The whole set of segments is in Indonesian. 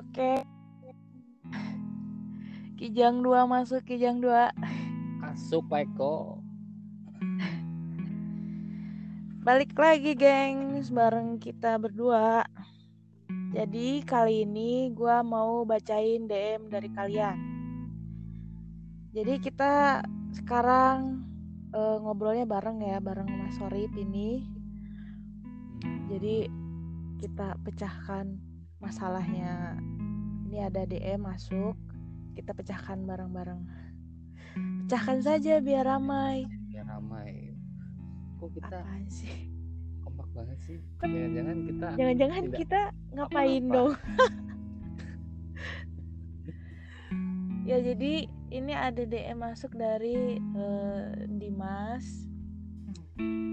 Oke. Kijang dua masuk Kijang dua. Masuk Pak Eko. Balik lagi gengs bareng kita berdua. Jadi kali ini gua mau bacain DM dari kalian. Jadi kita sekarang uh, ngobrolnya bareng ya, bareng Mas Sorip ini. Jadi kita pecahkan masalahnya. Ini ada DM masuk, kita pecahkan bareng-bareng. Pecahkan saja biar ramai. Biar ramai. Kok kita Apaan sih? kompak banget sih? Jangan-jangan kita Jangan-jangan kita ngapain dong? ya jadi ini ada DM masuk dari eh, Dimas.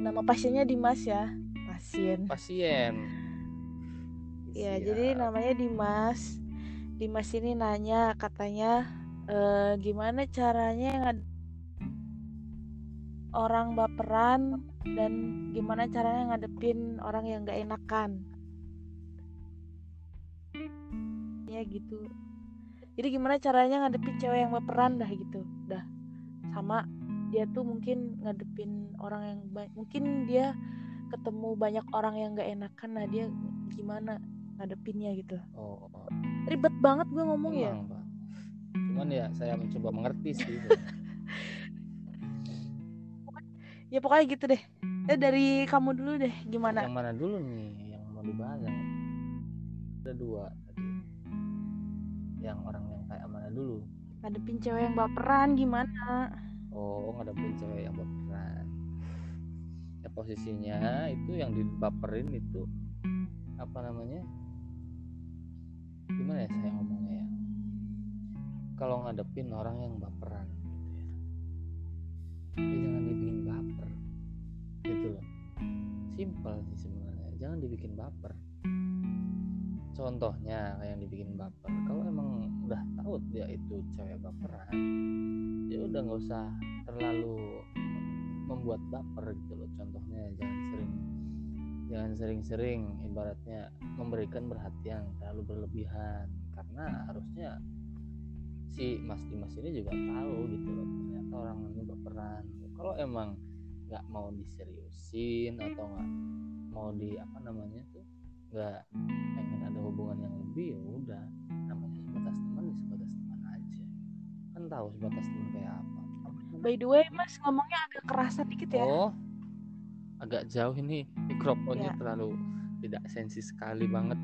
Nama pasiennya Dimas ya, pasien. pasien. Ya, Siap. jadi namanya Dimas. Dimas ini nanya katanya eh, gimana caranya ngad- orang baperan dan gimana caranya ngadepin orang yang gak enakan. Ya gitu. Jadi gimana caranya ngadepin cewek yang baperan dah gitu. Dah. Sama dia tuh mungkin ngadepin orang yang mungkin dia ketemu banyak orang yang gak enakan nah dia gimana ngadepinnya gitu Oh, oh. Ribet banget gue ngomong ya Pak. Cuman ya saya mencoba mengerti sih. ya pokoknya gitu deh eh dari kamu dulu deh gimana Yang mana dulu nih yang mau dibahas? Yang... Ada dua tadi. Yang orang yang kayak mana dulu? ngadepin cewek yang baperan gimana Oh, ngadepin cewek yang baperan. Ya posisinya itu yang dibaperin itu apa namanya? Gimana ya saya ngomongnya ya? Kalau ngadepin orang yang baperan gitu ya. Jangan dibikin baper. Gitu loh. Simpel sih sebenarnya. Jangan dibikin baper. Contohnya kayak yang dibikin baper. Kalau emang udah tahu dia itu cewek baperan, ya udah nggak usah terlalu membuat baper gitu loh contohnya jangan sering jangan sering-sering ibaratnya memberikan perhatian terlalu berlebihan. Karena harusnya si Mas Dimas ini juga tahu gitu loh ternyata orang ini baperan kalau emang nggak mau diseriusin atau nggak mau di apa namanya tuh nggak pengen ada hubungan yang lebih ya udah. Namanya sebatas teman ya sebatas teman aja. Kan tahu sebatas teman kayak apa. By the way mas ngomongnya agak kerasa dikit ya. Oh, agak jauh ini mikrofonnya Ya. terlalu tidak sensi sekali banget.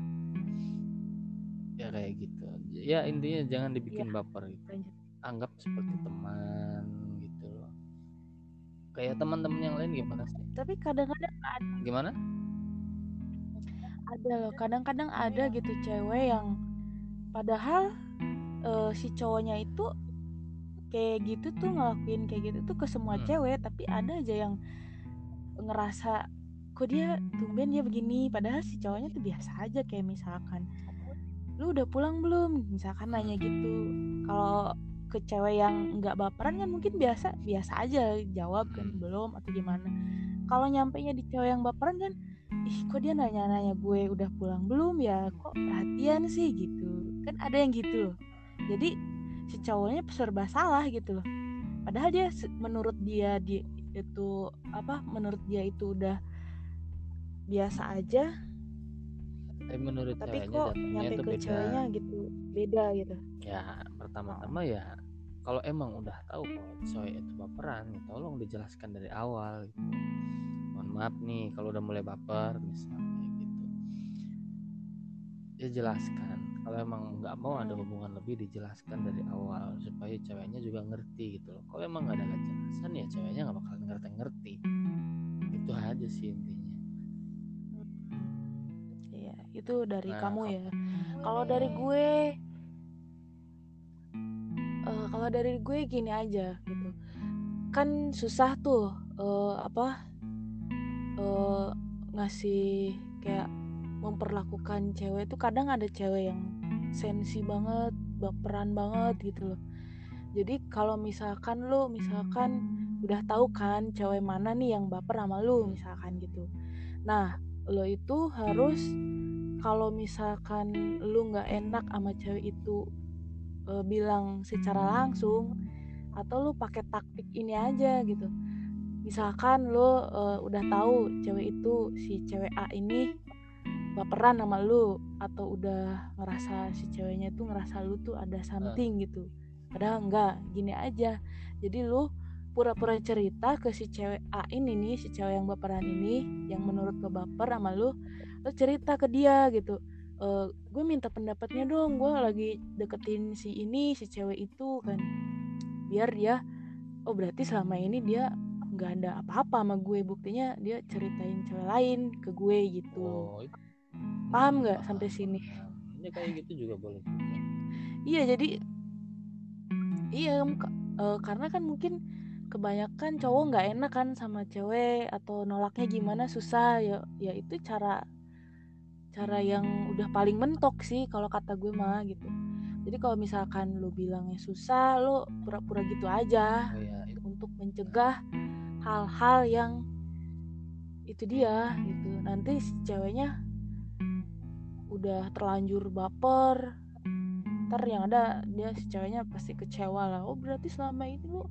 Ya kayak gitu. Ya intinya jangan dibikin baper gitu. lanjut Anggap seperti teman gitu loh. Kayak teman-teman yang lain gimana sih? tapi kadang-kadang Gimana? ada loh kadang-kadang ada gitu cewek yang padahal eh, si cowoknya itu kayak gitu tuh ngelakuin kayak gitu tuh ke semua Hmm. cewek tapi ada aja yang ngerasa kok dia tumben dia begini? Padahal si cowoknya tuh biasa aja kayak misalkan lu udah pulang belum? Misalkan nanya gitu. Kalau ke cewek yang nggak baperan kan mungkin biasa biasa aja jawab kan Hmm. belum atau gimana. Kalau nyampe nya di cewek yang baperan kan ih kok dia nanya-nanya gue udah pulang belum ya? Kok perhatian sih? Gitu. Kan ada yang gitu loh. Jadi si cowoknya serba salah gitu loh. Padahal dia menurut dia di itu apa menurut dia itu udah biasa aja Tapi menurut tapi ceweknya kok nyampe ke beda. ceweknya gitu beda gitu Ya pertama-tama ya kalau emang udah tahu kalau cewek itu baperan, ya tolong dijelaskan dari awal. Gitu. Mohon maaf nih kalau udah mulai baper misalnya. Ya jelaskan. Kalau emang nggak mau ada Hmm. hubungan lebih dijelaskan dari awal supaya ceweknya juga ngerti gitu loh. Kalau emang nggak ada kejelasan ya ceweknya nggak bakal ngerti-ngerti. Itu aja sih intinya. Iya, itu dari Nah, kamu ya. Kalau dari gue, eh, kalau dari gue gini aja gitu. Kan susah tuh eh, apa eh, ngasih kayak memperlakukan cewek itu kadang ada cewek yang sensi banget, baperan banget gitu loh. Jadi kalau misalkan lu misalkan udah tahu kan cewek mana nih yang baper sama lu misalkan gitu. Nah, lo itu harus kalau misalkan lu nggak enak sama cewek itu uh, bilang secara langsung atau lu pakai taktik ini aja gitu misalkan lu uh, udah tahu cewek itu si cewek A ini baperan sama lu atau udah ngerasa si ceweknya itu ngerasa lu tuh ada something gitu. Padahal enggak gini aja. Jadi lu pura-pura cerita ke si cewek A ini nih si cewek yang baperan ini yang menurut lo baper sama lu lu cerita ke dia gitu. E, gue minta pendapatnya dong gue lagi deketin si ini si cewek itu kan. Biar dia oh berarti selama ini dia nggak ada apa-apa sama gue. Buktinya dia ceritain cewek lain ke gue gitu. Oh, paham nggak sampai sini? ini kayak gitu juga boleh juga. Iya jadi iya uh, karena kan mungkin kebanyakan cowok nggak enak kan sama cewek atau nolaknya gimana susah. Ya ya itu cara cara yang udah paling mentok sih kalau kata gue mah gitu. Jadi kalau misalkan lo bilangnya susah lo pura-pura gitu aja oh, iya, untuk mencegah hal-hal yang itu dia gitu. Nanti si ceweknya udah terlanjur baper ntar yang ada dia si ceweknya pasti kecewa lah. Oh berarti selama ini lu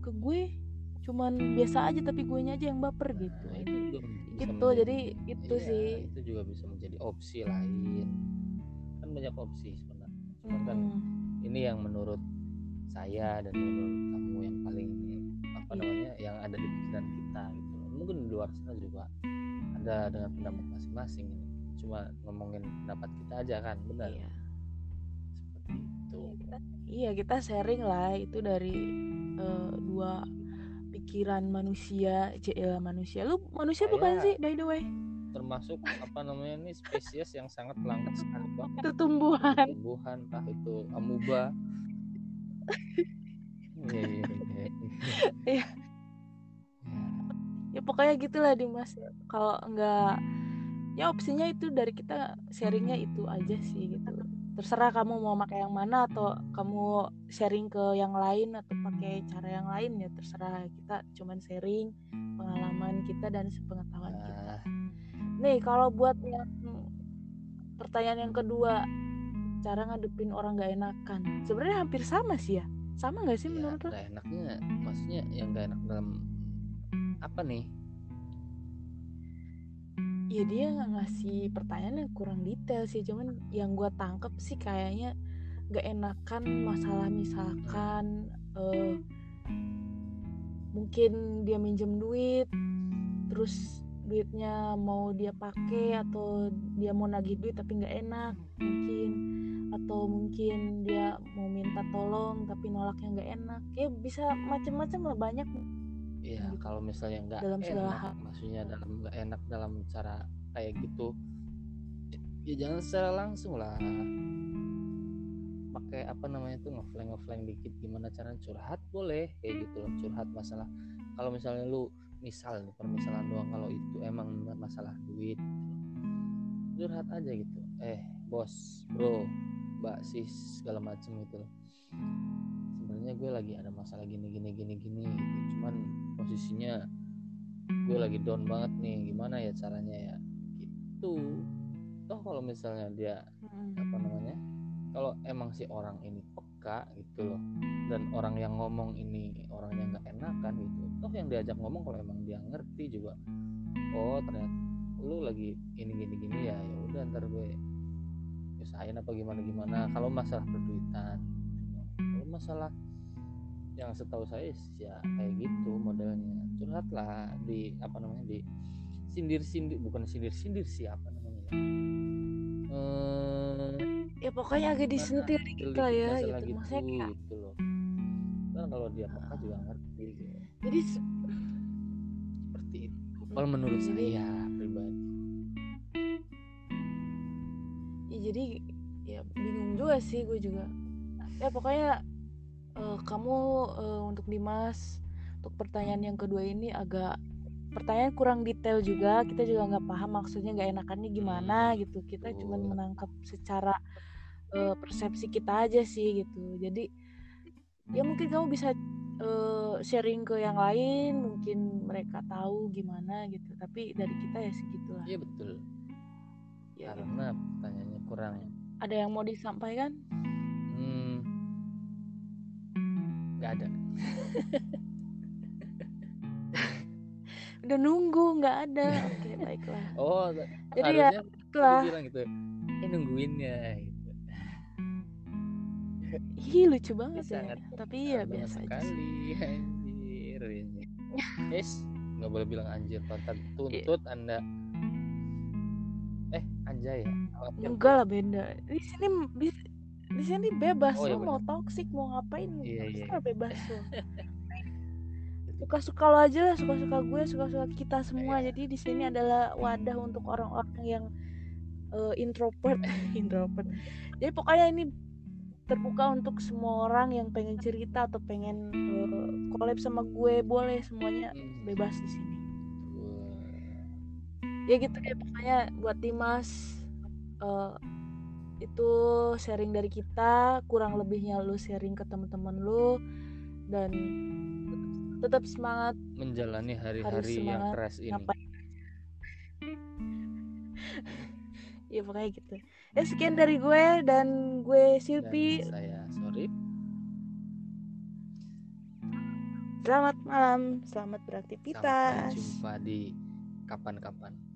ke gue cuman biasa aja tapi gue aja yang baper nah, gitu itu juga gitu jadi itu iya, sih. itu juga bisa menjadi opsi lain. Kan banyak opsi sebenarnya. Cuma hmm. kan ini yang menurut saya dan menurut kamu yang paling apa iya. namanya yang ada di pikiran kita gitu. Mungkin di luar sana juga ada dengan pendapat masing-masing cuma ngomongin pendapat kita aja kan benar. Iya. seperti itu. Iya kita sharing lah itu dari uh, dua pikiran manusia cila manusia. Lu manusia Saya bukan sih by the way? Termasuk apa namanya ini spesies yang sangat langka sekali banget itu tumbuhan tumbuhan entah itu amuba iya, iya, iya, iya. ya. Pokoknya gitulah Dimas. Kalau enggak ya opsinya itu dari kita sharingnya itu aja sih gitu. Terserah kamu mau pakai yang mana atau kamu sharing ke yang lain atau pakai cara yang lain ya terserah. Kita cuman sharing pengalaman kita dan sepengetahuan kita. Nih kalau buat yang pertanyaan yang kedua cara ngadepin orang gak enakan. Sebenarnya hampir sama sih ya. Sama gak sih ya, menurut lo? enaknya maksudnya yang gak enak dalam apa nih ya dia ngasih pertanyaan yang kurang detail sih cuman yang gue tangkep sih kayaknya gak enakan masalah misalkan uh, mungkin dia minjem duit terus duitnya mau dia pakai atau dia mau nagih duit tapi nggak enak mungkin. Atau mungkin dia mau minta tolong tapi nolaknya nggak enak. Ya bisa macam-macam lah banyak Iya, gitu. kalau misalnya nggak dalam segala hal. maksudnya dalam nggak enak dalam cara kayak gitu, ya jangan secara langsung lah. Pakai apa namanya tuh ngeflank ngeflank dikit gimana cara curhat boleh kayak gitu loh curhat masalah. Kalau misalnya lu misal nih permisalan doang kalau itu emang masalah duit curhat aja gitu eh bos bro mbak sis segala macem gitu loh sebenarnya gue lagi ada masalah gini gini gini gini gitu cuman posisinya gue lagi down banget nih gimana ya caranya ya? Gitu. Toh kalau misalnya dia apa namanya kalau emang si orang ini peka gitu loh dan orang yang ngomong ini orang yang nggak enakan gitu toh yang diajak ngomong kalau emang dia ngerti juga oh ternyata lu lagi ini gini gini ya ya udah ntar gue usahain apa gimana gimana. Kalau masalah perduitan kalau masalah yang setahu saya ya kayak gitu modelnya. Curhat lah di apa namanya di sindir sindir bukan sindir sindir sih apa namanya hmm, ya pokoknya agak disentil dikit lah ya gitu. maksudnya gitu, gitu loh. Kan kalau dia peka juga ngerti gitu. jadi seperti itu. Kalau menurut saya pribadi. Ya jadi ya bingung juga sih gue juga. Ya pokoknya uh, kamu uh, untuk Dimas untuk pertanyaan yang kedua ini agak pertanyaan kurang detail juga kita juga nggak paham maksudnya nggak enakannya gimana gitu. Kita cuma menangkap secara uh, persepsi kita aja sih gitu. Jadi ya mungkin kamu bisa uh, sharing ke yang lain mungkin mereka tahu gimana gitu. Tapi dari kita ya segitulah. Iya betul. Ya, karena pertanyaannya kurang ada yang mau disampaikan? Nggak ada Udah nunggu nggak ada. Oke baiklah. oh Jadi ya, dia bilang gitu eh nungguinnya gitu. Ih lucu banget ya. sangat Tapi ya biasa aja. sih. sekali anjir ini es nggak boleh bilang anjir kontak tuntut anda eh anjay ya ya? Enggak lah beda. Di sini di, sini bebas Oh, iya lo mau toxic mau ngapain Iya, iya. terserah bebas lo. Suka-suka lo aja lah, suka-suka gue, suka-suka kita semua. Iya. Jadi di sini adalah wadah untuk orang-orang yang eh, introvert, introvert. Jadi pokoknya ini terbuka untuk semua orang yang pengen cerita atau pengen eh, collab sama gue boleh semuanya Hmm, bebas di sini. ya gitu deh pokoknya buat Dimas eh, itu sharing dari kita kurang lebihnya lu sharing ke teman-teman lu dan tetap semangat. Menjalani hari-hari yang keras ini. Ngapain ya pokoknya gitu. Ya sekian dari gue dan gue dan Silpi saya sorry. Selamat malam selamat sampai beraktivitas jumpa di kapan-kapan